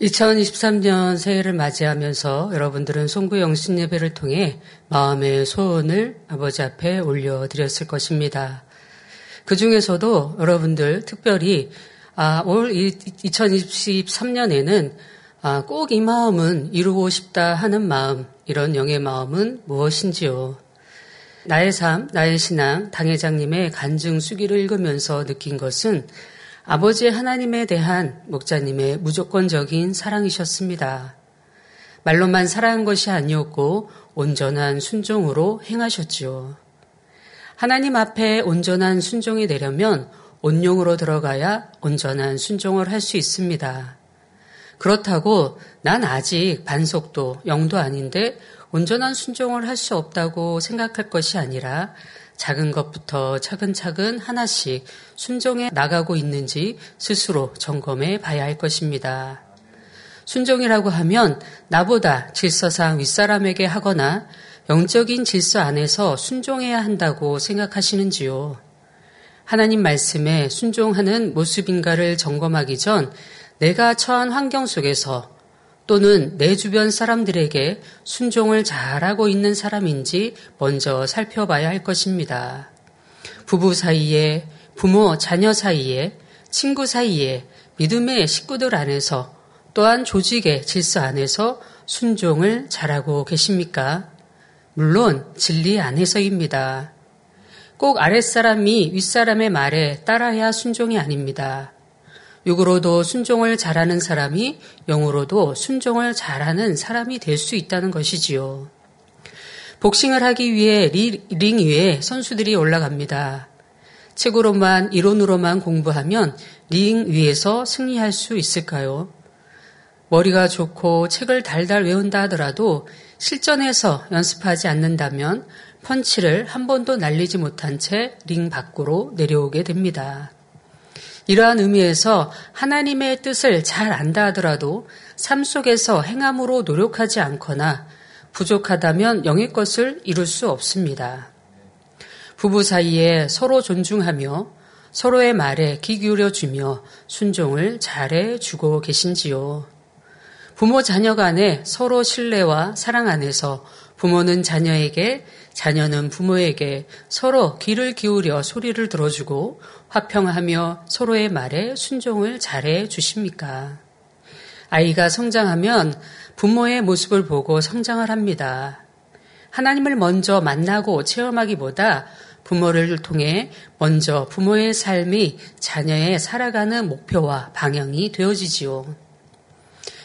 2023년 새해를 맞이하면서 여러분들은 송구 영 신 예배를 통해 마음의 소원을 아버지 앞에 올려드렸을 것입니다. 그 중에서도 여러분들 특별히 아, 올 2023년에는 아, 꼭 이 마음은 이루고 싶다 하는 마음, 이런 영의 마음은 무엇인지요? 나의 삶, 나의 신앙, 당회장님의 간증 수기를 읽으면서 느낀 것은 아버지 하나님에 대한 목자님의 무조건적인 사랑이셨습니다. 말로만 사랑한 것이 아니었고 온전한 순종으로 행하셨지요. 하나님 앞에 온전한 순종이 되려면 온용으로 들어가야 온전한 순종을 할 수 있습니다. 그렇다고 난 아직 반속도 영도 아닌데 온전한 순종을 할 수 없다고 생각할 것이 아니라 작은 것부터 차근차근 하나씩 순종해 나가고 있는지 스스로 점검해 봐야 할 것입니다. 순종이라고 하면 나보다 질서상 윗사람에게 하거나 영적인 질서 안에서 순종해야 한다고 생각하시는지요? 하나님 말씀에 순종하는 모습인가를 점검하기 전 내가 처한 환경 속에서 또는 내 주변 사람들에게 순종을 잘하고 있는 사람인지 먼저 살펴봐야 할 것입니다. 부부 사이에, 부모, 자녀 사이에, 친구 사이에, 믿음의 식구들 안에서 또한 조직의 질서 안에서 순종을 잘하고 계십니까? 물론 진리 안에서입니다. 꼭 아랫사람이 윗사람의 말에 따라야 순종이 아닙니다. 육으로도 순종을 잘하는 사람이 영으로도 순종을 잘하는 사람이 될 수 있다는 것이지요. 복싱을 하기 위해 링 위에 선수들이 올라갑니다. 책으로만 이론으로만 공부하면 링 위에서 승리할 수 있을까요? 머리가 좋고 책을 달달 외운다 하더라도 실전에서 연습하지 않는다면 펀치를 한 번도 날리지 못한 채 링 밖으로 내려오게 됩니다. 이러한 의미에서 하나님의 뜻을 잘 안다 하더라도 삶 속에서 행함으로 노력하지 않거나 부족하다면 영의 것을 이룰 수 없습니다. 부부 사이에 서로 존중하며 서로의 말에 귀 기울여 주며 순종을 잘해 주고 계신지요. 부모 자녀 간에 서로 신뢰와 사랑 안에서 부모는 자녀에게 자녀는 부모에게 서로 귀를 기울여 소리를 들어주고 화평하며 서로의 말에 순종을 잘해 주십니까? 아이가 성장하면 부모의 모습을 보고 성장을 합니다. 하나님을 먼저 만나고 체험하기보다 부모를 통해 먼저 부모의 삶이 자녀의 살아가는 목표와 방향이 되어지지요.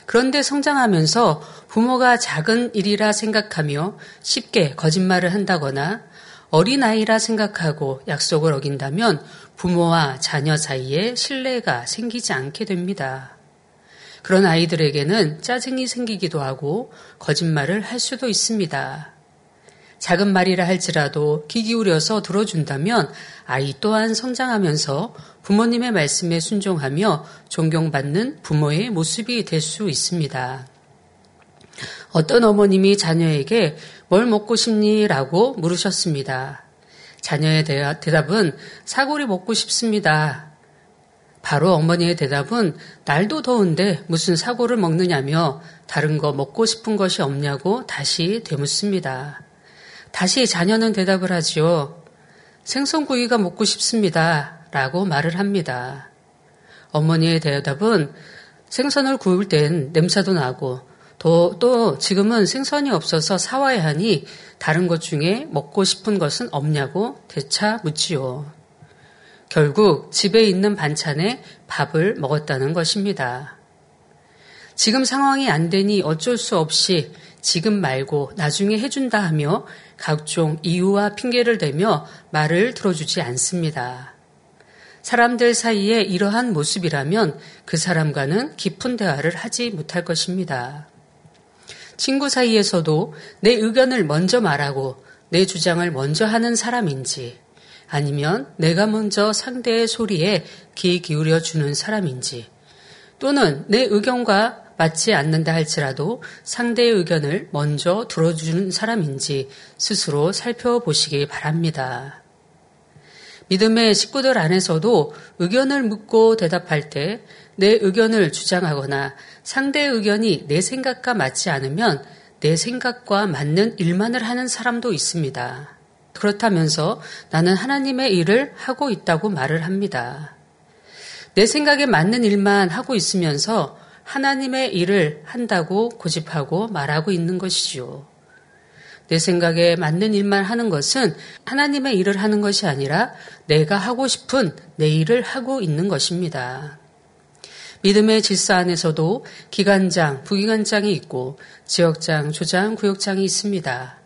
그런데 성장하면서 부모가 작은 일이라 생각하며 쉽게 거짓말을 한다거나 어린아이라 생각하고 약속을 어긴다면 부모와 자녀 사이에 신뢰가 생기지 않게 됩니다. 그런 아이들에게는 짜증이 생기기도 하고 거짓말을 할 수도 있습니다. 작은 말이라 할지라도 귀 기울여서 들어준다면 아이 또한 성장하면서 부모님의 말씀에 순종하며 존경받는 부모의 모습이 될 수 있습니다. 어떤 어머님이 자녀에게 뭘 먹고 싶니? 라고 물으셨습니다. 자녀의 대답은 사골이 먹고 싶습니다. 바로 어머니의 대답은 날도 더운데 무슨 사골을 먹느냐며 다른 거 먹고 싶은 것이 없냐고 다시 되묻습니다. 다시 자녀는 대답을 하지요. 생선구이가 먹고 싶습니다. 라고 말을 합니다. 어머니의 대답은 생선을 구울 땐 냄새도 나고 또, 또 지금은 생선이 없어서 사와야 하니 다른 것 중에 먹고 싶은 것은 없냐고 되차 묻지요. 결국 집에 있는 반찬에 밥을 먹었다는 것입니다. 지금 상황이 안 되니 어쩔 수 없이 지금 말고 나중에 해준다 하며 각종 이유와 핑계를 대며 말을 들어주지 않습니다. 사람들 사이에 이러한 모습이라면 그 사람과는 깊은 대화를 하지 못할 것입니다. 친구 사이에서도 내 의견을 먼저 말하고 내 주장을 먼저 하는 사람인지 아니면 내가 먼저 상대의 소리에 귀 기울여 주는 사람인지 또는 내 의견과 맞지 않는다 할지라도 상대의 의견을 먼저 들어주는 사람인지 스스로 살펴보시기 바랍니다. 믿음의 식구들 안에서도 의견을 묻고 대답할 때 내 의견을 주장하거나 상대의 의견이 내 생각과 맞지 않으면 내 생각과 맞는 일만을 하는 사람도 있습니다. 그렇다면서 나는 하나님의 일을 하고 있다고 말을 합니다. 내 생각에 맞는 일만 하고 있으면서 하나님의 일을 한다고 고집하고 말하고 있는 것이지요. 내 생각에 맞는 일만 하는 것은 하나님의 일을 하는 것이 아니라 내가 하고 싶은 내 일을 하고 있는 것입니다. 믿음의 질서 안에서도 기관장, 부기관장이 있고 지역장, 조장, 구역장이 있습니다.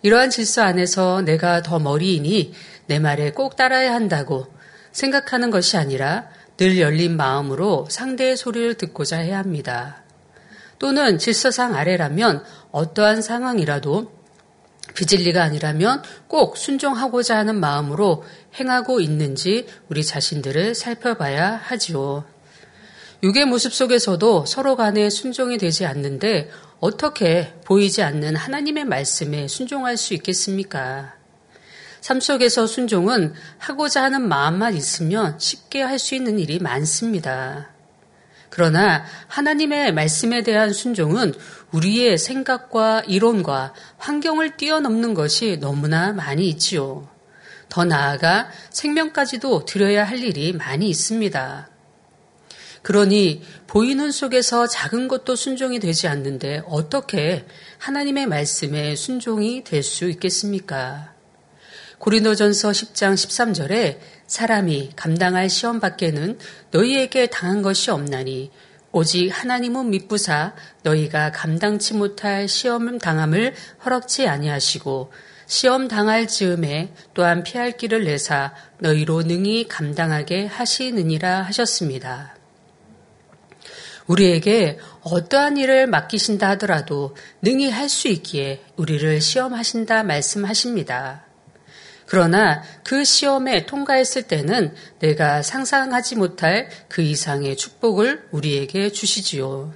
이러한 질서 안에서 내가 더 머리이니 내 말에 꼭 따라야 한다고 생각하는 것이 아니라 늘 열린 마음으로 상대의 소리를 듣고자 해야 합니다. 또는 질서상 아래라면 어떠한 상황이라도 비질리가 아니라면 꼭 순종하고자 하는 마음으로 행하고 있는지 우리 자신들을 살펴봐야 하지요. 육의 모습 속에서도 서로 간에 순종이 되지 않는데 어떻게 보이지 않는 하나님의 말씀에 순종할 수 있겠습니까? 삶 속에서 순종은 하고자 하는 마음만 있으면 쉽게 할 수 있는 일이 많습니다. 그러나 하나님의 말씀에 대한 순종은 우리의 생각과 이론과 환경을 뛰어넘는 것이 너무나 많이 있지요. 더 나아가 생명까지도 드려야 할 일이 많이 있습니다. 그러니 보이는 속에서 작은 것도 순종이 되지 않는데 어떻게 하나님의 말씀에 순종이 될 수 있겠습니까? 고린도전서 10장 13절에 사람이 감당할 시험 밖에는 너희에게 당한 것이 없나니 오직 하나님은 믿부사 너희가 감당치 못할 시험을 당함을 허락치 아니하시고 시험 당할 즈음에 또한 피할 길을 내사 너희로 능히 감당하게 하시느니라 하셨습니다. 우리에게 어떠한 일을 맡기신다 하더라도 능히 할 수 있기에 우리를 시험하신다 말씀하십니다. 그러나 그 시험에 통과했을 때는 내가 상상하지 못할 그 이상의 축복을 우리에게 주시지요.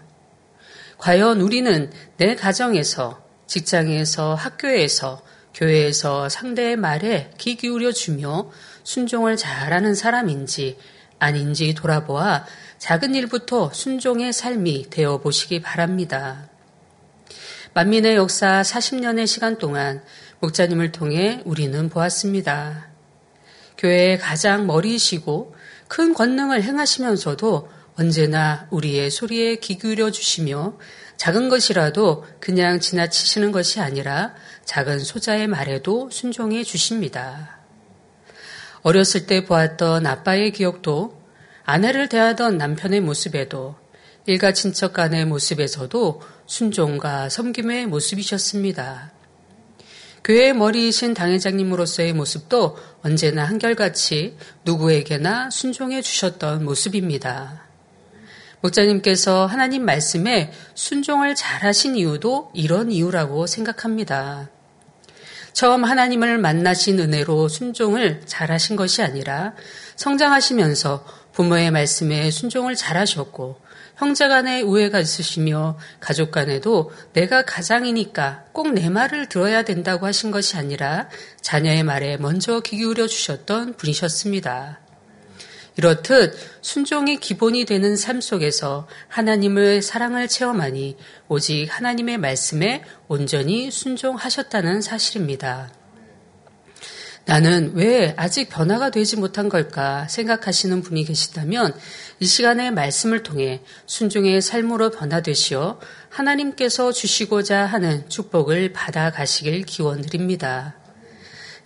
과연 우리는 내 가정에서, 직장에서, 학교에서, 교회에서 상대의 말에 귀 기울여 주며 순종을 잘하는 사람인지 아닌지 돌아보아 작은 일부터 순종의 삶이 되어 보시기 바랍니다. 만민의 역사 40년의 시간 동안 목자님을 통해 우리는 보았습니다. 교회의 가장 머리이시고 큰 권능을 행하시면서도 언제나 우리의 소리에 귀 기울여 주시며 작은 것이라도 그냥 지나치시는 것이 아니라 작은 소자의 말에도 순종해 주십니다. 어렸을 때 보았던 아빠의 기억도 아내를 대하던 남편의 모습에도 일가 친척 간의 모습에서도 순종과 섬김의 모습이셨습니다. 교회의 머리이신 당회장님으로서의 모습도 언제나 한결같이 누구에게나 순종해 주셨던 모습입니다. 목자님께서 하나님 말씀에 순종을 잘하신 이유도 이런 이유라고 생각합니다. 처음 하나님을 만나신 은혜로 순종을 잘하신 것이 아니라 성장하시면서 부모의 말씀에 순종을 잘하셨고 형제 간에 우애가 있으시며 가족 간에도 내가 가장이니까 꼭 내 말을 들어야 된다고 하신 것이 아니라 자녀의 말에 먼저 귀 기울여 주셨던 분이셨습니다. 이렇듯 순종이 기본이 되는 삶 속에서 하나님의 사랑을 체험하니 오직 하나님의 말씀에 온전히 순종하셨다는 사실입니다. 나는 왜 아직 변화가 되지 못한 걸까 생각하시는 분이 계시다면 이 시간의 말씀을 통해 순종의 삶으로 변화되시어 하나님께서 주시고자 하는 축복을 받아 가시길 기원드립니다.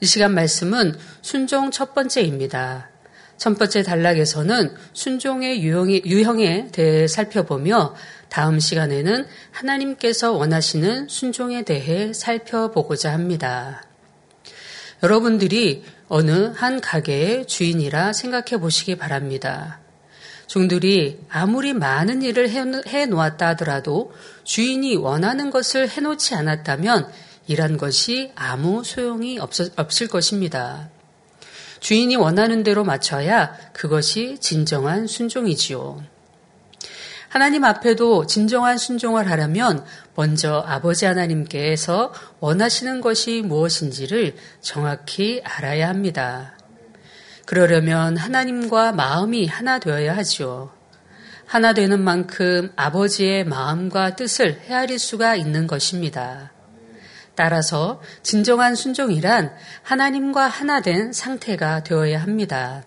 이 시간 말씀은 순종 첫 번째입니다. 첫 번째 단락에서는 순종의 유형에 대해 살펴보며 다음 시간에는 하나님께서 원하시는 순종에 대해 살펴보고자 합니다. 여러분들이 어느 한 가게의 주인이라 생각해 보시기 바랍니다. 종들이 아무리 많은 일을 해 놓았다 하더라도 주인이 원하는 것을 해 놓지 않았다면 일한 것이 아무 소용이 없을 것입니다. 주인이 원하는 대로 맞춰야 그것이 진정한 순종이지요. 하나님 앞에도 진정한 순종을 하려면 먼저 아버지 하나님께서 원하시는 것이 무엇인지를 정확히 알아야 합니다. 그러려면 하나님과 마음이 하나 되어야 하지요. 하나 되는 만큼 아버지의 마음과 뜻을 헤아릴 수가 있는 것입니다. 따라서 진정한 순종이란 하나님과 하나 된 상태가 되어야 합니다.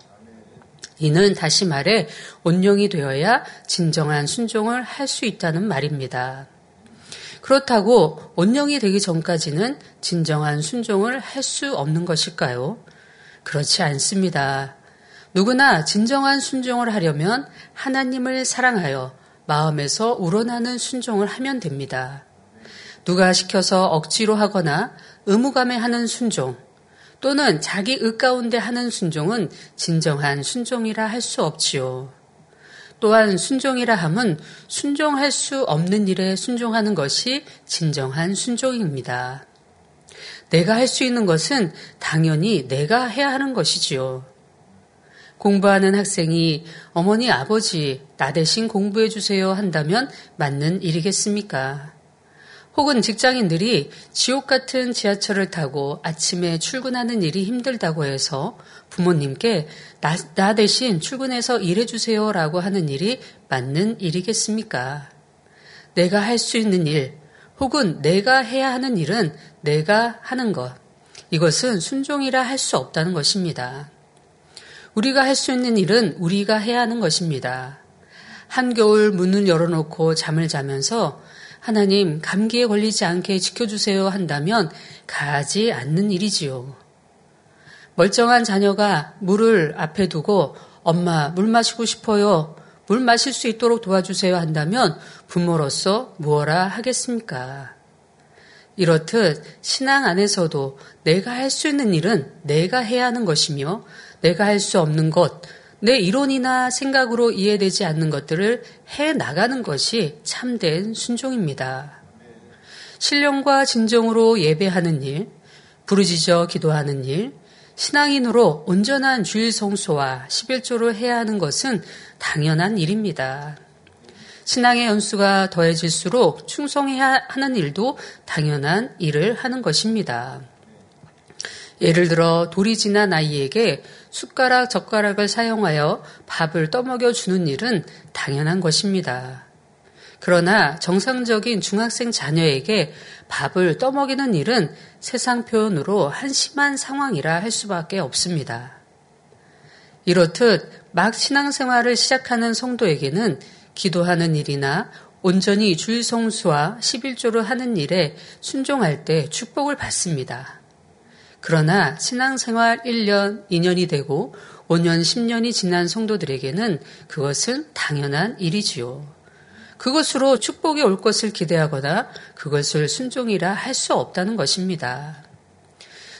이는 다시 말해 온영이 되어야 진정한 순종을 할 수 있다는 말입니다. 그렇다고 온영이 되기 전까지는 진정한 순종을 할 수 없는 것일까요? 그렇지 않습니다. 누구나 진정한 순종을 하려면 하나님을 사랑하여 마음에서 우러나는 순종을 하면 됩니다. 누가 시켜서 억지로 하거나 의무감에 하는 순종, 또는 자기 의 가운데 하는 순종은 진정한 순종이라 할 수 없지요. 또한 순종이라 함은 순종할 수 없는 일에 순종하는 것이 진정한 순종입니다. 내가 할 수 있는 것은 당연히 내가 해야 하는 것이지요. 공부하는 학생이 어머니, 아버지, 나 대신 공부해 주세요 한다면 맞는 일이겠습니까? 혹은 직장인들이 지옥 같은 지하철을 타고 아침에 출근하는 일이 힘들다고 해서 부모님께 나, 나 대신 출근해서 일해 주세요 라고 하는 일이 맞는 일이겠습니까? 내가 할 수 있는 일, 혹은 내가 해야 하는 일은 내가 하는 것. 이것은 순종이라 할 수 없다는 것입니다. 우리가 할 수 있는 일은 우리가 해야 하는 것입니다. 한겨울 문을 열어놓고 잠을 자면서 하나님 감기에 걸리지 않게 지켜주세요 한다면 가지 않는 일이지요. 멀쩡한 자녀가 물을 앞에 두고 엄마 물 마시고 싶어요. 물 마실 수 있도록 도와주세요 한다면 부모로서 무엇라 하겠습니까? 이렇듯 신앙 안에서도 내가 할 수 있는 일은 내가 해야 하는 것이며 내가 할 수 없는 것, 내 이론이나 생각으로 이해되지 않는 것들을 해 나가는 것이 참된 순종입니다. 신령과 진정으로 예배하는 일, 부르짖어 기도하는 일, 신앙인으로 온전한 주일 성소와 11조를 해야 하는 것은 당연한 일입니다. 신앙의 연수가 더해질수록 충성해야 하는 일도 당연한 일을 하는 것입니다. 예를 들어 돌이 지난 아이에게 숟가락, 젓가락을 사용하여 밥을 떠먹여 주는 일은 당연한 것입니다. 그러나 정상적인 중학생 자녀에게 밥을 떠먹이는 일은 세상 표현으로 한심한 상황이라 할 수밖에 없습니다. 이렇듯 막 신앙생활을 시작하는 성도에게는 기도하는 일이나 온전히 주일 성수와 11조를 하는 일에 순종할 때 축복을 받습니다. 그러나 신앙생활 1년, 2년이 되고 5년, 10년이 지난 성도들에게는 그것은 당연한 일이지요. 그것으로 축복이 올 것을 기대하거나 그것을 순종이라 할 수 없다는 것입니다.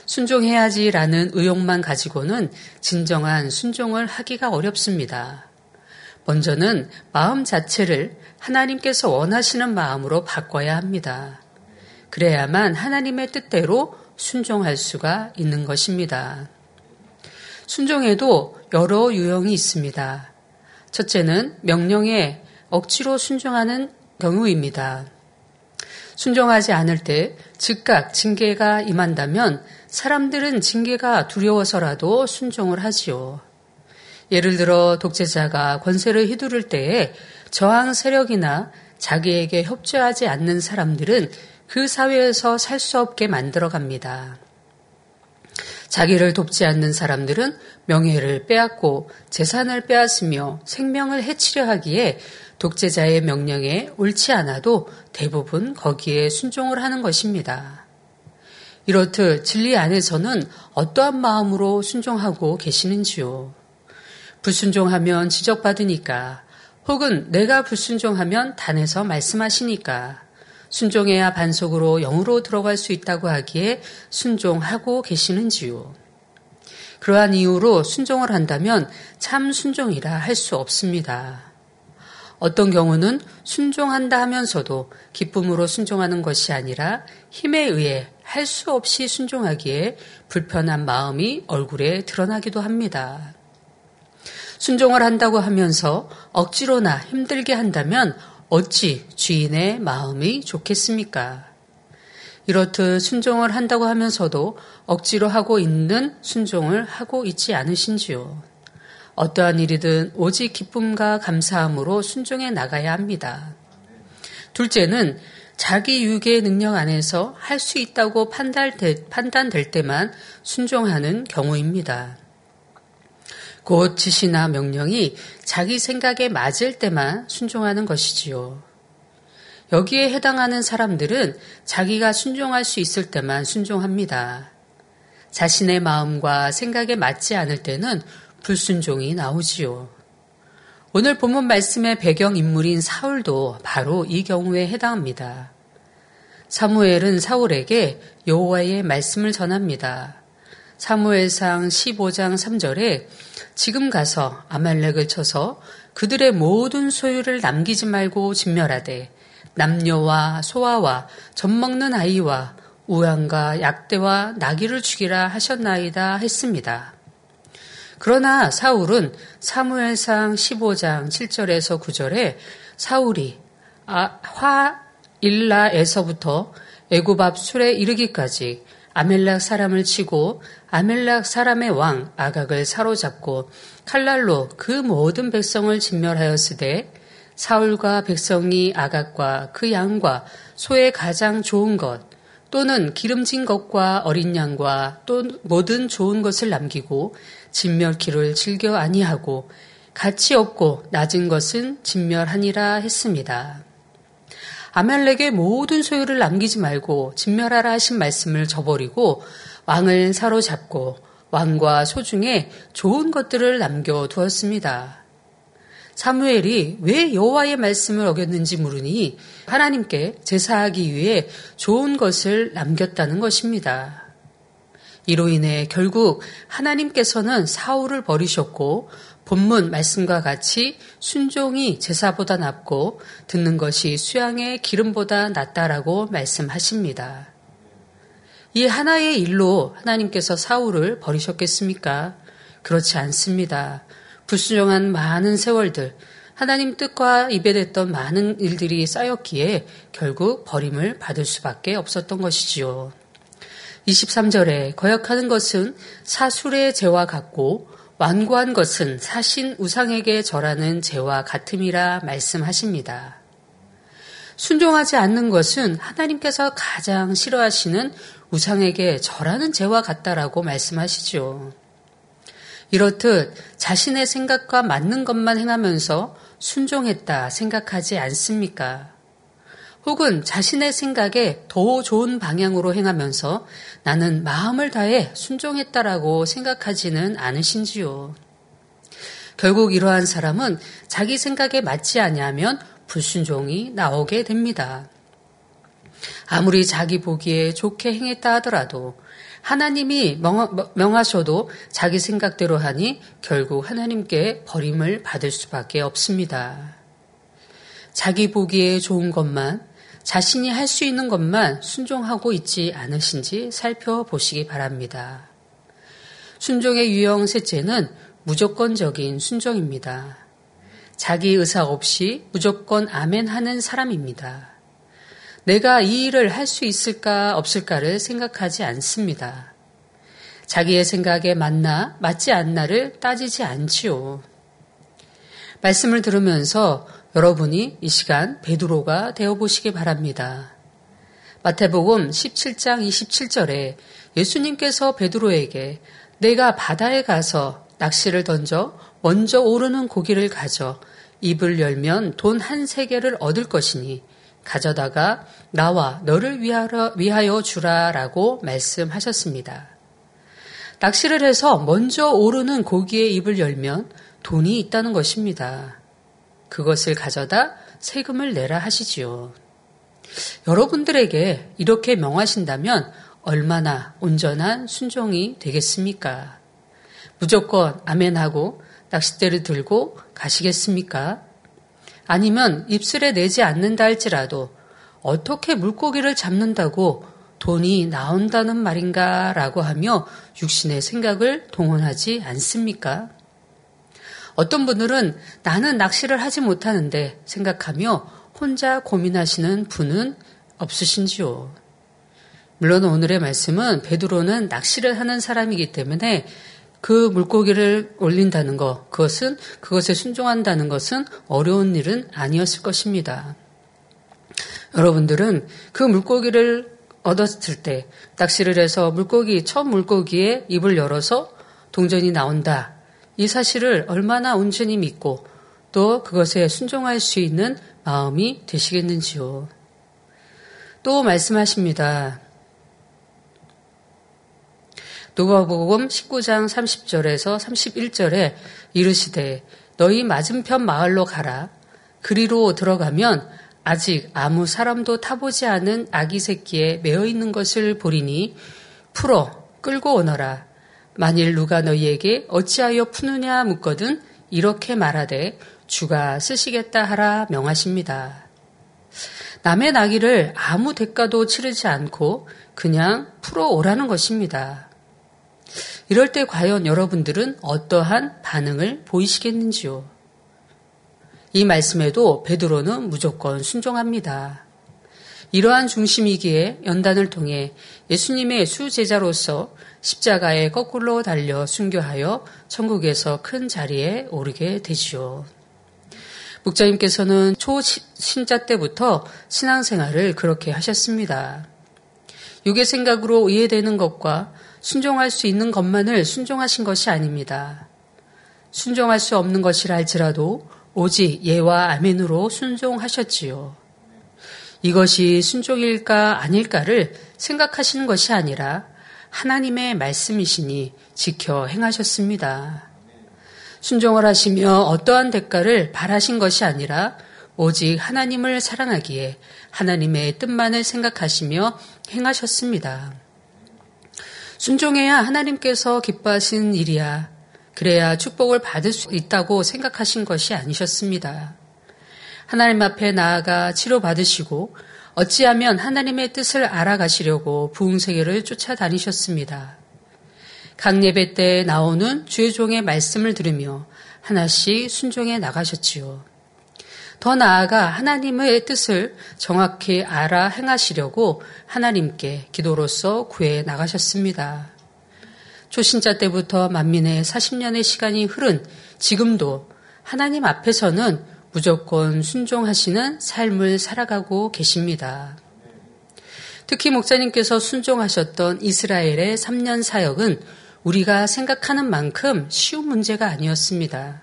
순종해야지라는 의욕만 가지고는 진정한 순종을 하기가 어렵습니다. 먼저는 마음 자체를 하나님께서 원하시는 마음으로 바꿔야 합니다. 그래야만 하나님의 뜻대로 순종할 수가 있는 것입니다. 순종에도 여러 유형이 있습니다. 첫째는 명령에 억지로 순종하는 경우입니다. 순종하지 않을 때 즉각 징계가 임한다면 사람들은 징계가 두려워서라도 순종을 하지요. 예를 들어 독재자가 권세를 휘두를 때에 저항 세력이나 자기에게 협조하지 않는 사람들은 그 사회에서 살 수 없게 만들어 갑니다. 자기를 돕지 않는 사람들은 명예를 빼앗고 재산을 빼앗으며 생명을 해치려 하기에 독재자의 명령에 옳지 않아도 대부분 거기에 순종을 하는 것입니다. 이렇듯 진리 안에서는 어떠한 마음으로 순종하고 계시는지요. 불순종하면 지적받으니까 혹은 내가 불순종하면 단에서 말씀하시니까 순종해야 반석으로 영으로 들어갈 수 있다고 하기에 순종하고 계시는지요. 그러한 이유로 순종을 한다면 참 순종이라 할 수 없습니다. 어떤 경우는 순종한다 하면서도 기쁨으로 순종하는 것이 아니라 힘에 의해 할 수 없이 순종하기에 불편한 마음이 얼굴에 드러나기도 합니다. 순종을 한다고 하면서 억지로나 힘들게 한다면 어찌 주인의 마음이 좋겠습니까? 이렇듯 순종을 한다고 하면서도 억지로 하고 있는 순종을 하고 있지 않으신지요. 어떠한 일이든 오직 기쁨과 감사함으로 순종해 나가야 합니다. 둘째는 자기 유괴의 능력 안에서 할 수 있다고 판단될 때만 순종하는 경우입니다. 곧 지시나 명령이 자기 생각에 맞을 때만 순종하는 것이지요. 여기에 해당하는 사람들은 자기가 순종할 수 있을 때만 순종합니다. 자신의 마음과 생각에 맞지 않을 때는 불순종이 나오지요. 오늘 본문 말씀의 배경 인물인 사울도 바로 이 경우에 해당합니다. 사무엘은 사울에게 여호와의 말씀을 전합니다. 사무엘상 15장 3절에 지금 가서 아말렉을 쳐서 그들의 모든 소유를 남기지 말고 진멸하되 남녀와 소아와 젖먹는 아이와 우양과 약대와 나귀를 죽이라 하셨나이다 했습니다. 그러나 사울은 사무엘상 15장 7절에서 9절에 사울이 아, 화일라에서부터 애굽 앞 술에 이르기까지 아멜락 사람을 치고 아멜락 사람의 왕 아각을 사로잡고 칼날로 그 모든 백성을 진멸하였으되 사울과 백성이 아각과 그 양과 소의 가장 좋은 것 또는 기름진 것과 어린 양과 또 모든 좋은 것을 남기고 진멸키를 즐겨 아니하고 가치 없고 낮은 것은 진멸하니라 했습니다. 아멜렉의 모든 소유를 남기지 말고 진멸하라 하신 말씀을 저버리고 왕을 사로잡고 왕과 소중에 좋은 것들을 남겨두었습니다. 사무엘이 왜 여호와의 말씀을 어겼는지 물으니 하나님께 제사하기 위해 좋은 것을 남겼다는 것입니다. 이로 인해 결국 하나님께서는 사울을 버리셨고 본문 말씀과 같이 순종이 제사보다 낫고 듣는 것이 수양의 기름보다 낫다라고 말씀하십니다. 이 하나의 일로 하나님께서 사울을 버리셨겠습니까? 그렇지 않습니다. 불순종한 많은 세월들, 하나님 뜻과 이별했던 많은 일들이 쌓였기에 결국 버림을 받을 수밖에 없었던 것이지요. 23절에 거역하는 것은 사술의 죄와 같고 완고한 것은 사신 우상에게 절하는 죄와 같음이라 말씀하십니다. 순종하지 않는 것은 하나님께서 가장 싫어하시는 우상에게 절하는 죄와 같다라고 말씀하시죠. 이렇듯 자신의 생각과 맞는 것만 행하면서 순종했다 생각하지 않습니까? 혹은 자신의 생각에 더 좋은 방향으로 행하면서 나는 마음을 다해 순종했다라고 생각하지는 않으신지요. 결국 이러한 사람은 자기 생각에 맞지 않냐면 불순종이 나오게 됩니다. 아무리 자기 보기에 좋게 행했다 하더라도 하나님이 명하셔도 자기 생각대로 하니 결국 하나님께 버림을 받을 수밖에 없습니다. 자기 보기에 좋은 것만 자신이 할 수 있는 것만 순종하고 있지 않으신지 살펴보시기 바랍니다. 순종의 유형 셋째는 무조건적인 순종입니다. 자기 의사 없이 무조건 아멘 하는 사람입니다. 내가 이 일을 할 수 있을까 없을까를 생각하지 않습니다. 자기의 생각에 맞나 맞지 않나를 따지지 않지요. 말씀을 들으면서 여러분이 이 시간 베드로가 되어 보시기 바랍니다. 마태복음 17장 27절에 예수님께서 베드로에게 내가 바다에 가서 낚시를 던져 먼저 오르는 고기를 가져 입을 열면 돈 한 세계를 얻을 것이니 가져다가 나와 너를 위하여 주라라고 말씀하셨습니다. 낚시를 해서 먼저 오르는 고기의 입을 열면 돈이 있다는 것입니다. 그것을 가져다 세금을 내라 하시지요. 여러분들에게 이렇게 명하신다면 얼마나 온전한 순종이 되겠습니까? 무조건 아멘하고 낚싯대를 들고 가시겠습니까? 아니면 입술에 내지 않는다 할지라도 어떻게 물고기를 잡는다고 돈이 나온다는 말인가 라고 하며 육신의 생각을 동원하지 않습니까? 어떤 분들은 나는 낚시를 하지 못하는데 생각하며 혼자 고민하시는 분은 없으신지요. 물론 오늘의 말씀은 베드로는 낚시를 하는 사람이기 때문에 그 물고기를 올린다는 것, 그것은 그것에 순종한다는 것은 어려운 일은 아니었을 것입니다. 여러분들은 그 물고기를 얻었을 때 낚시를 해서 물고기 첫 물고기의 입을 열어서 동전이 나온다. 이 사실을 얼마나 온전히 믿고 또 그것에 순종할 수 있는 마음이 되시겠는지요. 또 말씀하십니다. 누가복음 19장 30절에서 31절에 이르시되 너희 맞은편 마을로 가라. 그리로 들어가면 아직 아무 사람도 타보지 않은 아기 새끼에 매어 있는 것을 보리니 풀어 끌고 오너라. 만일 누가 너희에게 어찌하여 푸느냐 묻거든 이렇게 말하되 주가 쓰시겠다 하라 명하십니다. 남의 나기를 아무 대가도 치르지 않고 그냥 풀어 오라는 것입니다. 이럴 때 과연 여러분들은 어떠한 반응을 보이시겠는지요? 이 말씀에도 베드로는 무조건 순종합니다. 이러한 중심이기에 연단을 통해 예수님의 수제자로서 십자가에 거꾸로 달려 순교하여 천국에서 큰 자리에 오르게 되지요. 목자님께서는 초신자 때부터 신앙생활을 그렇게 하셨습니다. 육의 생각으로 이해되는 것과 순종할 수 있는 것만을 순종하신 것이 아닙니다. 순종할 수 없는 것이라 할지라도 오직 예와 아멘으로 순종하셨지요. 이것이 순종일까 아닐까를 생각하시는 것이 아니라 하나님의 말씀이시니 지켜 행하셨습니다. 순종을 하시며 어떠한 대가를 바라신 것이 아니라 오직 하나님을 사랑하기에 하나님의 뜻만을 생각하시며 행하셨습니다. 순종해야 하나님께서 기뻐하신 일이야. 그래야 축복을 받을 수 있다고 생각하신 것이 아니셨습니다. 하나님 앞에 나아가 치료받으시고 어찌하면 하나님의 뜻을 알아가시려고 부흥세계를 쫓아다니셨습니다. 각 예배 때 나오는 주의 종의 말씀을 들으며 하나씩 순종해 나가셨지요. 더 나아가 하나님의 뜻을 정확히 알아 행하시려고 하나님께 기도로서 구해 나가셨습니다. 초신자 때부터 만민의 40년의 시간이 흐른 지금도 하나님 앞에서는 무조건 순종하시는 삶을 살아가고 계십니다. 특히 목사님께서 순종하셨던 이스라엘의 3년 사역은 우리가 생각하는 만큼 쉬운 문제가 아니었습니다.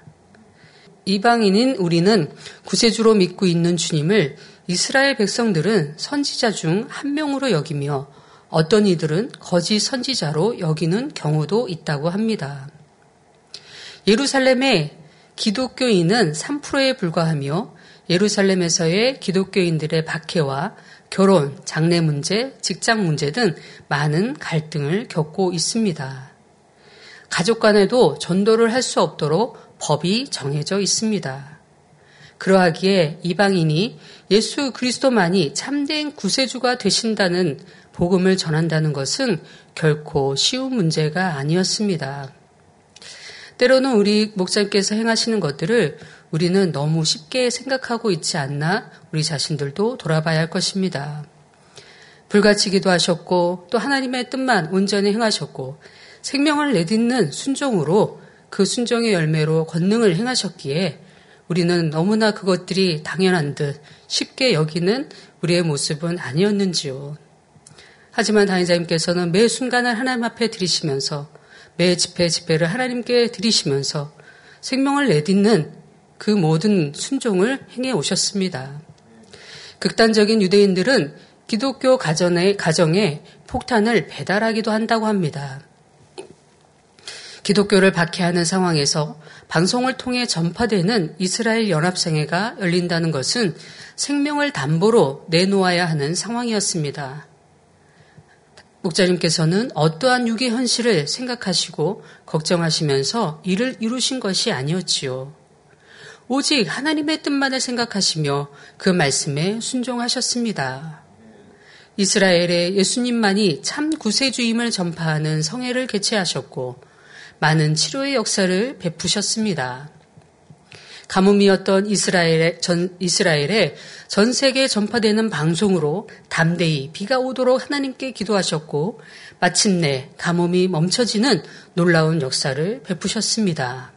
이방인인 우리는 구세주로 믿고 있는 주님을 이스라엘 백성들은 선지자 중 한 명으로 여기며 어떤 이들은 거짓 선지자로 여기는 경우도 있다고 합니다. 예루살렘의 기독교인은 3%에 불과하며 예루살렘에서의 기독교인들의 박해와 결혼, 장래 문제, 직장 문제 등 많은 갈등을 겪고 있습니다. 가족 간에도 전도를 할 수 없도록 법이 정해져 있습니다. 그러하기에 이방인이 예수 그리스도만이 참된 구세주가 되신다는 복음을 전한다는 것은 결코 쉬운 문제가 아니었습니다. 때로는 우리 목사님께서 행하시는 것들을 우리는 너무 쉽게 생각하고 있지 않나 우리 자신들도 돌아봐야 할 것입니다. 불가치기도 하셨고 또 하나님의 뜻만 온전히 행하셨고 생명을 내딛는 순종으로 그 순종의 열매로 권능을 행하셨기에 우리는 너무나 그것들이 당연한 듯 쉽게 여기는 우리의 모습은 아니었는지요. 하지만 다니자님께서는 매 순간을 하나님 앞에 드리시면서 매 집회 집회를 하나님께 드리시면서 생명을 내딛는 그 모든 순종을 행해 오셨습니다. 극단적인 유대인들은 기독교 가정에, 가정에 폭탄을 배달하기도 한다고 합니다. 기독교를 박해하는 상황에서 방송을 통해 전파되는 이스라엘 연합생회가 열린다는 것은 생명을 담보로 내놓아야 하는 상황이었습니다. 목자님께서는 어떠한 유기 현실을 생각하시고 걱정하시면서 이를 이루신 것이 아니었지요. 오직 하나님의 뜻만을 생각하시며 그 말씀에 순종하셨습니다. 이스라엘에 예수님만이 참 구세주임을 전파하는 성회를 개최하셨고 많은 치료의 역사를 베푸셨습니다. 가뭄이었던 이스라엘의 전, 이스라엘에 전 세계에 전파되는 방송으로 담대히 비가 오도록 하나님께 기도하셨고 마침내 가뭄이 멈춰지는 놀라운 역사를 베푸셨습니다.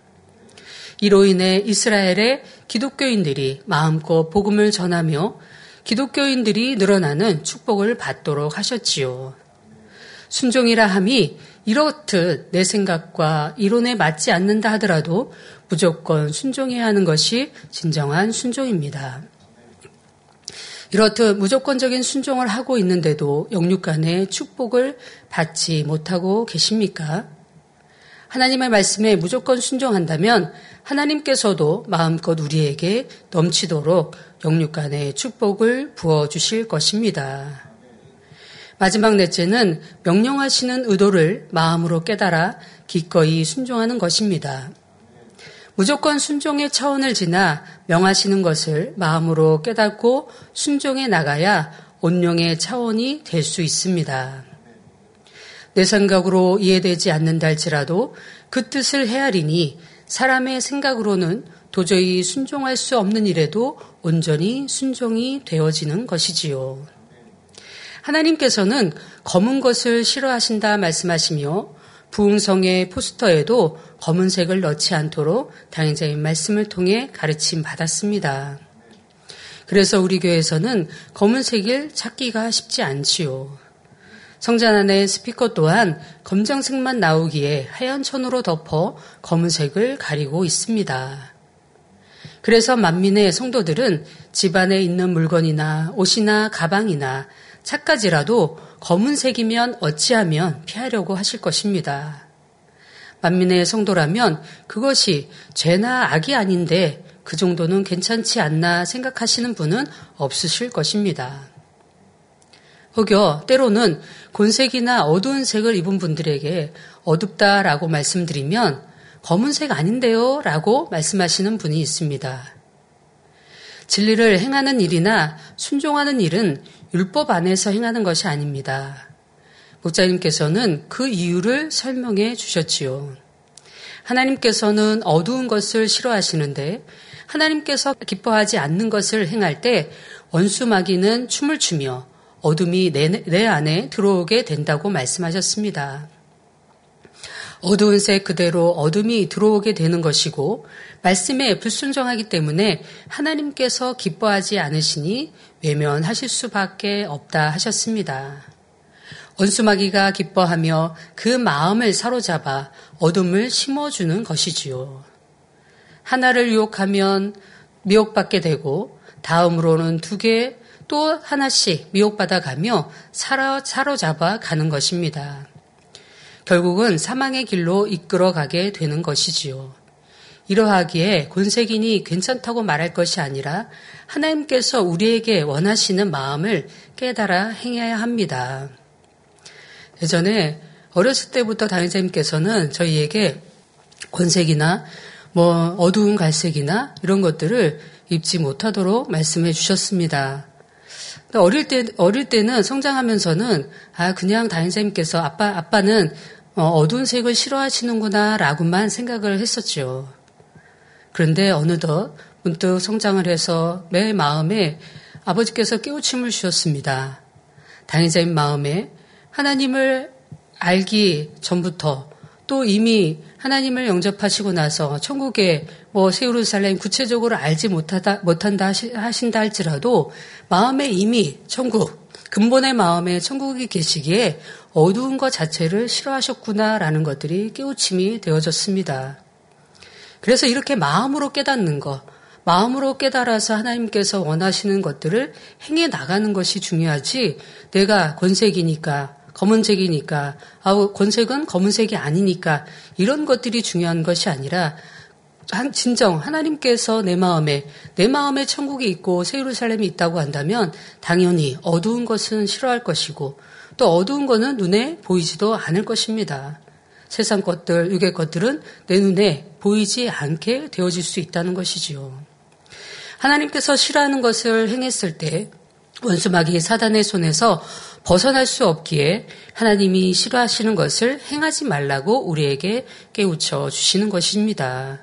이로 인해 이스라엘의 기독교인들이 마음껏 복음을 전하며 기독교인들이 늘어나는 축복을 받도록 하셨지요. 순종이라 함이 이렇듯 내 생각과 이론에 맞지 않는다 하더라도 무조건 순종해야 하는 것이 진정한 순종입니다. 이렇듯 무조건적인 순종을 하고 있는데도 영육간의 축복을 받지 못하고 계십니까? 하나님의 말씀에 무조건 순종한다면 하나님께서도 마음껏 우리에게 넘치도록 영육간의 축복을 부어주실 것입니다. 마지막 넷째는 명령하시는 의도를 마음으로 깨달아 기꺼이 순종하는 것입니다. 무조건 순종의 차원을 지나 명하시는 것을 마음으로 깨닫고 순종해 나가야 온용의 차원이 될 수 있습니다. 내 생각으로 이해되지 않는다 할지라도 그 뜻을 헤아리니 사람의 생각으로는 도저히 순종할 수 없는 일에도 온전히 순종이 되어지는 것이지요. 하나님께서는 검은 것을 싫어하신다 말씀하시며 부흥성의 포스터에도 검은색을 넣지 않도록 당행자의 말씀을 통해 가르침 받았습니다. 그래서 우리 교회에서는 검은색을 찾기가 쉽지 않지요. 성전 안의 스피커 또한 검정색만 나오기에 하얀 천으로 덮어 검은색을 가리고 있습니다. 그래서 만민의 성도들은 집안에 있는 물건이나 옷이나 가방이나 차까지라도 검은색이면 어찌하면 피하려고 하실 것입니다. 만민의 성도라면 그것이 죄나 악이 아닌데 그 정도는 괜찮지 않나 생각하시는 분은 없으실 것입니다. 혹여 때로는 곤색이나 어두운 색을 입은 분들에게 어둡다라고 말씀드리면 검은색 아닌데요 라고 말씀하시는 분이 있습니다. 진리를 행하는 일이나 순종하는 일은 율법 안에서 행하는 것이 아닙니다. 목자님께서는 그 이유를 설명해 주셨지요. 하나님께서는 어두운 것을 싫어하시는데 하나님께서 기뻐하지 않는 것을 행할 때 원수 마귀는 춤을 추며 어둠이 내, 내 안에 들어오게 된다고 말씀하셨습니다. 어두운 색 그대로 어둠이 들어오게 되는 것이고 말씀에 불순종하기 때문에 하나님께서 기뻐하지 않으시니 외면하실 수밖에 없다 하셨습니다. 원수마귀가 기뻐하며 그 마음을 사로잡아 어둠을 심어주는 것이지요. 하나를 유혹하면 미혹받게 되고 다음으로는 두 개, 또 하나씩 미혹받아 가며 사로잡아 가는 것입니다. 결국은 사망의 길로 이끌어가게 되는 것이지요. 이러하기에 권색인이 괜찮다고 말할 것이 아니라 하나님께서 우리에게 원하시는 마음을 깨달아 행해야 합니다. 예전에 어렸을 때부터 당회자님께서는 저희에게 권색이나 뭐 어두운 갈색이나 이런 것들을 입지 못하도록 말씀해 주셨습니다. 어릴 때 어릴 때는 성장하면서는 아 그냥 담임자님께서 아빠 아빠는 어, 어두운 색을 싫어하시는구나라고만 생각을 했었죠. 그런데 어느덧 문득 성장을 해서 매 마음에 아버지께서 깨우침을 주셨습니다. 당의자인 마음에 하나님을 알기 전부터 또 이미 하나님을 영접하시고 나서 천국에 뭐 세우르살렘 구체적으로 알지 못하다 못한다 하신다 할지라도 마음에 이미 천국 근본의 마음에 천국이 계시기에 어두운 것 자체를 싫어하셨구나라는 것들이 깨우침이 되어졌습니다. 그래서 이렇게 마음으로 깨닫는 것, 마음으로 깨달아서 하나님께서 원하시는 것들을 행해 나가는 것이 중요하지 내가 권색이니까 검은색이니까 아우 권색은 검은색이 아니니까 이런 것들이 중요한 것이 아니라 진정 하나님께서 내 마음에 내 마음에 천국이 있고 세루살렘이 있다고 한다면 당연히 어두운 것은 싫어할 것이고 또 어두운 것은 눈에 보이지도 않을 것입니다. 세상 것들, 육의 것들은 내 눈에 보이지 않게 되어질 수 있다는 것이지요. 하나님께서 싫어하는 것을 행했을 때 원수 마귀 사단의 손에서 벗어날 수 없기에 하나님이 싫어하시는 것을 행하지 말라고 우리에게 깨우쳐 주시는 것입니다.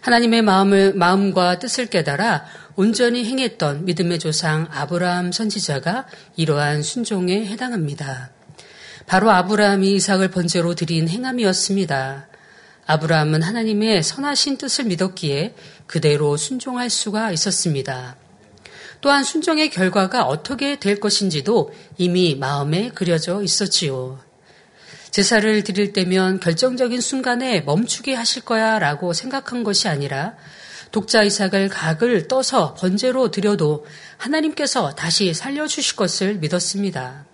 하나님의 마음을, 마음과 뜻을 깨달아 온전히 행했던 믿음의 조상 아브라함 선지자가 이러한 순종에 해당합니다. 바로 아브라함이 이삭을 번제로 드린 행함이었습니다. 아브라함은 하나님의 선하신 뜻을 믿었기에 그대로 순종할 수가 있었습니다. 또한 순종의 결과가 어떻게 될 것인지도 이미 마음에 그려져 있었지요. 제사를 드릴 때면 결정적인 순간에 멈추게 하실 거야 라고 생각한 것이 아니라 독자 이삭을 각을 떠서 번제로 드려도 하나님께서 다시 살려주실 것을 믿었습니다.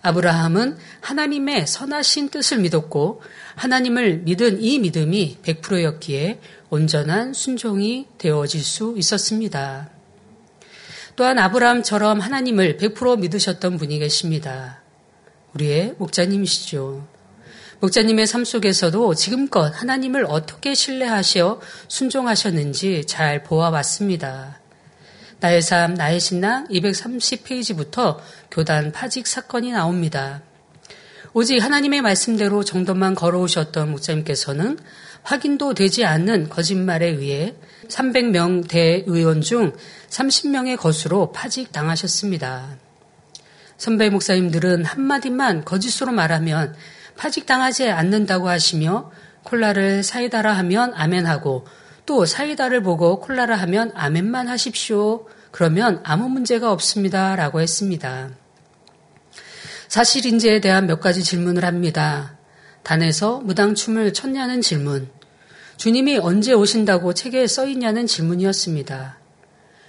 아브라함은 하나님의 선하신 뜻을 믿었고 하나님을 믿은 이 믿음이 100%였기에 온전한 순종이 되어질 수 있었습니다. 또한 아브라함처럼 하나님을 100% 믿으셨던 분이 계십니다. 우리의 목자님이시죠. 목자님의 삶 속에서도 지금껏 하나님을 어떻게 신뢰하시어 순종하셨는지 잘 보아왔습니다. 나의 삶, 나의 신앙 230페이지부터 교단 파직 사건이 나옵니다. 오직 하나님의 말씀대로 정도만 걸어오셨던 목자님께서는 확인도 되지 않는 거짓말에 의해 300명 대의원 중 30명의 것으로 파직 당하셨습니다. 선배 목사님들은 한마디만 거짓으로 말하면 파직당하지 않는다고 하시며 콜라를 사이다라 하면 아멘하고 또 사이다를 보고 콜라라 하면 아멘만 하십시오. 그러면 아무 문제가 없습니다. 라고 했습니다. 사실인지에 대한 몇 가지 질문을 합니다. 단에서 무당춤을 췄냐는 질문. 주님이 언제 오신다고 책에 써 있냐는 질문이었습니다.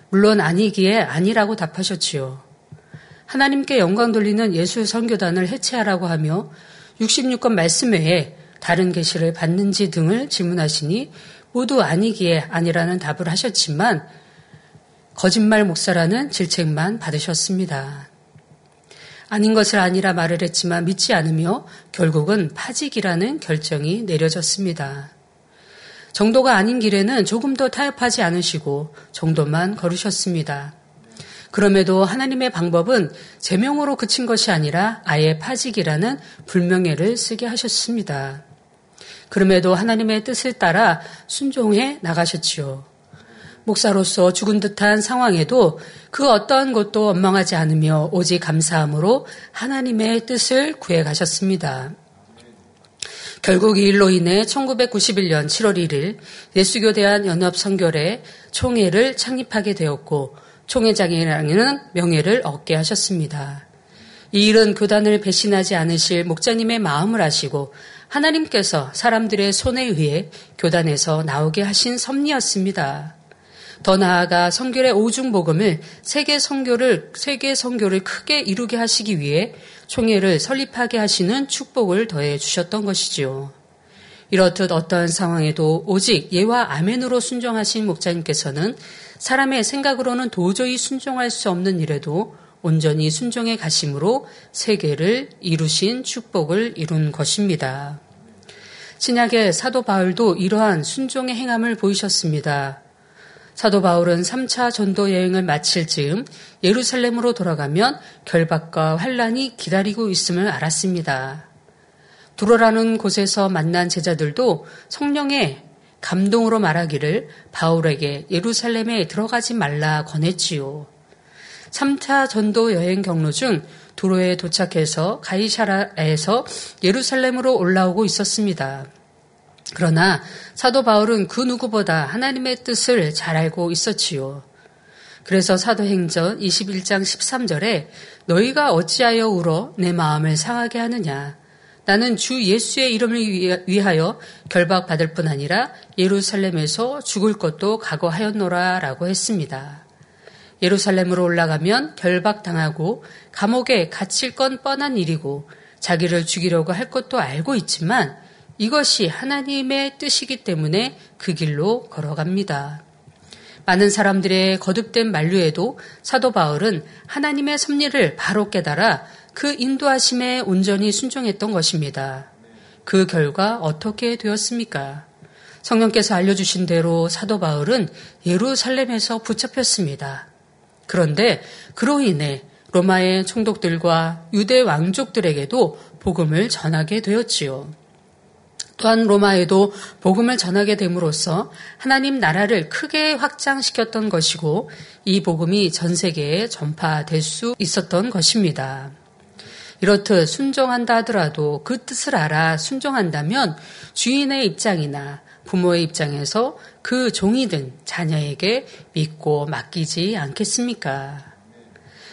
물론 아니기에 아니라고 답하셨지요. 하나님께 영광 돌리는 예수 선교단을 해체하라고 하며 66권 말씀 외에 다른 계시를 받는지 등을 질문하시니 모두 아니기에 아니라는 답을 하셨지만 거짓말 목사라는 질책만 받으셨습니다. 아닌 것을 아니라 말을 했지만 믿지 않으며 결국은 파직이라는 결정이 내려졌습니다. 정도가 아닌 길에는 조금 더 타협하지 않으시고 정도만 걸으셨습니다. 그럼에도 하나님의 방법은 제명으로 그친 것이 아니라 아예 파직이라는 불명예를 쓰게 하셨습니다. 그럼에도 하나님의 뜻을 따라 순종해 나가셨지요. 목사로서 죽은 듯한 상황에도 그 어떠한 것도 원망하지 않으며 오직 감사함으로 하나님의 뜻을 구해 가셨습니다. 결국 이 일로 인해 1991년 7월 1일 예수교 대한 연합성결회 총회를 창립하게 되었고 총회장이라는 명예를 얻게 하셨습니다. 이 일은 교단을 배신하지 않으실 목자님의 마음을 아시고 하나님께서 사람들의 손에 의해 교단에서 나오게 하신 섭리였습니다. 더 나아가 성결의 오중 복음을 세계 성교를 세계 성교를 크게 이루게 하시기 위해 총회를 설립하게 하시는 축복을 더해 주셨던 것이지요. 이렇듯 어떠한 상황에도 오직 예와 아멘으로 순종하신 목자님께서는 사람의 생각으로는 도저히 순종할 수 없는 일에도 온전히 순종해 가심으로 세계를 이루신 축복을 이룬 것입니다. 신약의 사도 바울도 이러한 순종의 행함을 보이셨습니다. 사도 바울은 3차 전도 여행을 마칠 즈음 예루살렘으로 돌아가면 결박과 환란이 기다리고 있음을 알았습니다. 두로라는 곳에서 만난 제자들도 성령의 감동으로 말하기를 바울에게 예루살렘에 들어가지 말라 권했지요. 3차 전도 여행 경로 중 두로에 도착해서 가이샤라에서 예루살렘으로 올라오고 있었습니다. 그러나 사도 바울은 그 누구보다 하나님의 뜻을 잘 알고 있었지요. 그래서 사도행전 21장 13절에 너희가 어찌하여 울어 내 마음을 상하게 하느냐 나는 주 예수의 이름을 위하여 결박받을 뿐 아니라 예루살렘에서 죽을 것도 각오하였노라 라고 했습니다. 예루살렘으로 올라가면 결박당하고 감옥에 갇힐 건 뻔한 일이고 자기를 죽이려고 할 것도 알고 있지만 이것이 하나님의 뜻이기 때문에 그 길로 걸어갑니다. 많은 사람들의 거듭된 만류에도 사도 바울은 하나님의 섭리를 바로 깨달아 그 인도하심에 온전히 순종했던 것입니다. 그 결과 어떻게 되었습니까? 성령께서 알려주신 대로 사도 바울은 예루살렘에서 붙잡혔습니다. 그런데 그로 인해 로마의 총독들과 유대 왕족들에게도 복음을 전하게 되었지요. 또한 로마에도 복음을 전하게 됨으로써 하나님 나라를 크게 확장시켰던 것이고 이 복음이 전 세계에 전파될 수 있었던 것입니다. 이렇듯 순종한다 하더라도 그 뜻을 알아 순종한다면 주인의 입장이나 부모의 입장에서 그 종이든 자녀에게 믿고 맡기지 않겠습니까?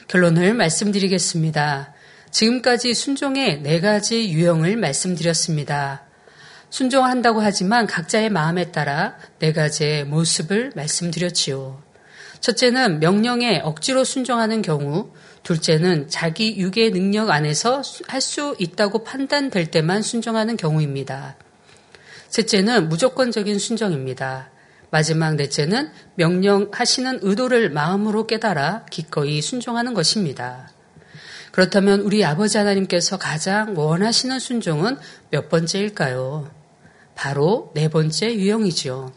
결론을 말씀드리겠습니다. 지금까지 순종의 네 가지 유형을 말씀드렸습니다. 순종한다고 하지만 각자의 마음에 따라 네 가지의 모습을 말씀드렸지요. 첫째는 명령에 억지로 순종하는 경우, 둘째는 자기 유괴 능력 안에서 할 수 있다고 판단될 때만 순종하는 경우입니다. 셋째는 무조건적인 순종입니다. 마지막 넷째는 명령하시는 의도를 마음으로 깨달아 기꺼이 순종하는 것입니다. 그렇다면 우리 아버지 하나님께서 가장 원하시는 순종은 몇 번째일까요? 바로 네 번째 유형이지요.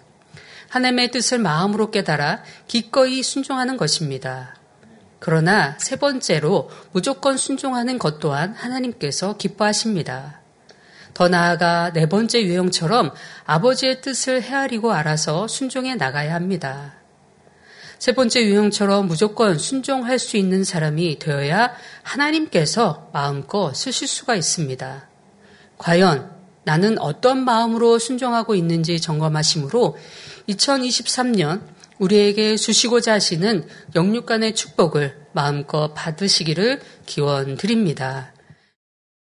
하나님의 뜻을 마음으로 깨달아 기꺼이 순종하는 것입니다. 그러나 세 번째로 무조건 순종하는 것 또한 하나님께서 기뻐하십니다. 더 나아가 네 번째 유형처럼 아버지의 뜻을 헤아리고 알아서 순종해 나가야 합니다. 세 번째 유형처럼 무조건 순종할 수 있는 사람이 되어야 하나님께서 마음껏 쓰실 수가 있습니다. 과연 나는 어떤 마음으로 순종하고 있는지 점검하심으로 2023년 우리에게 주시고자 하시는 영육간의 축복을 마음껏 받으시기를 기원 드립니다.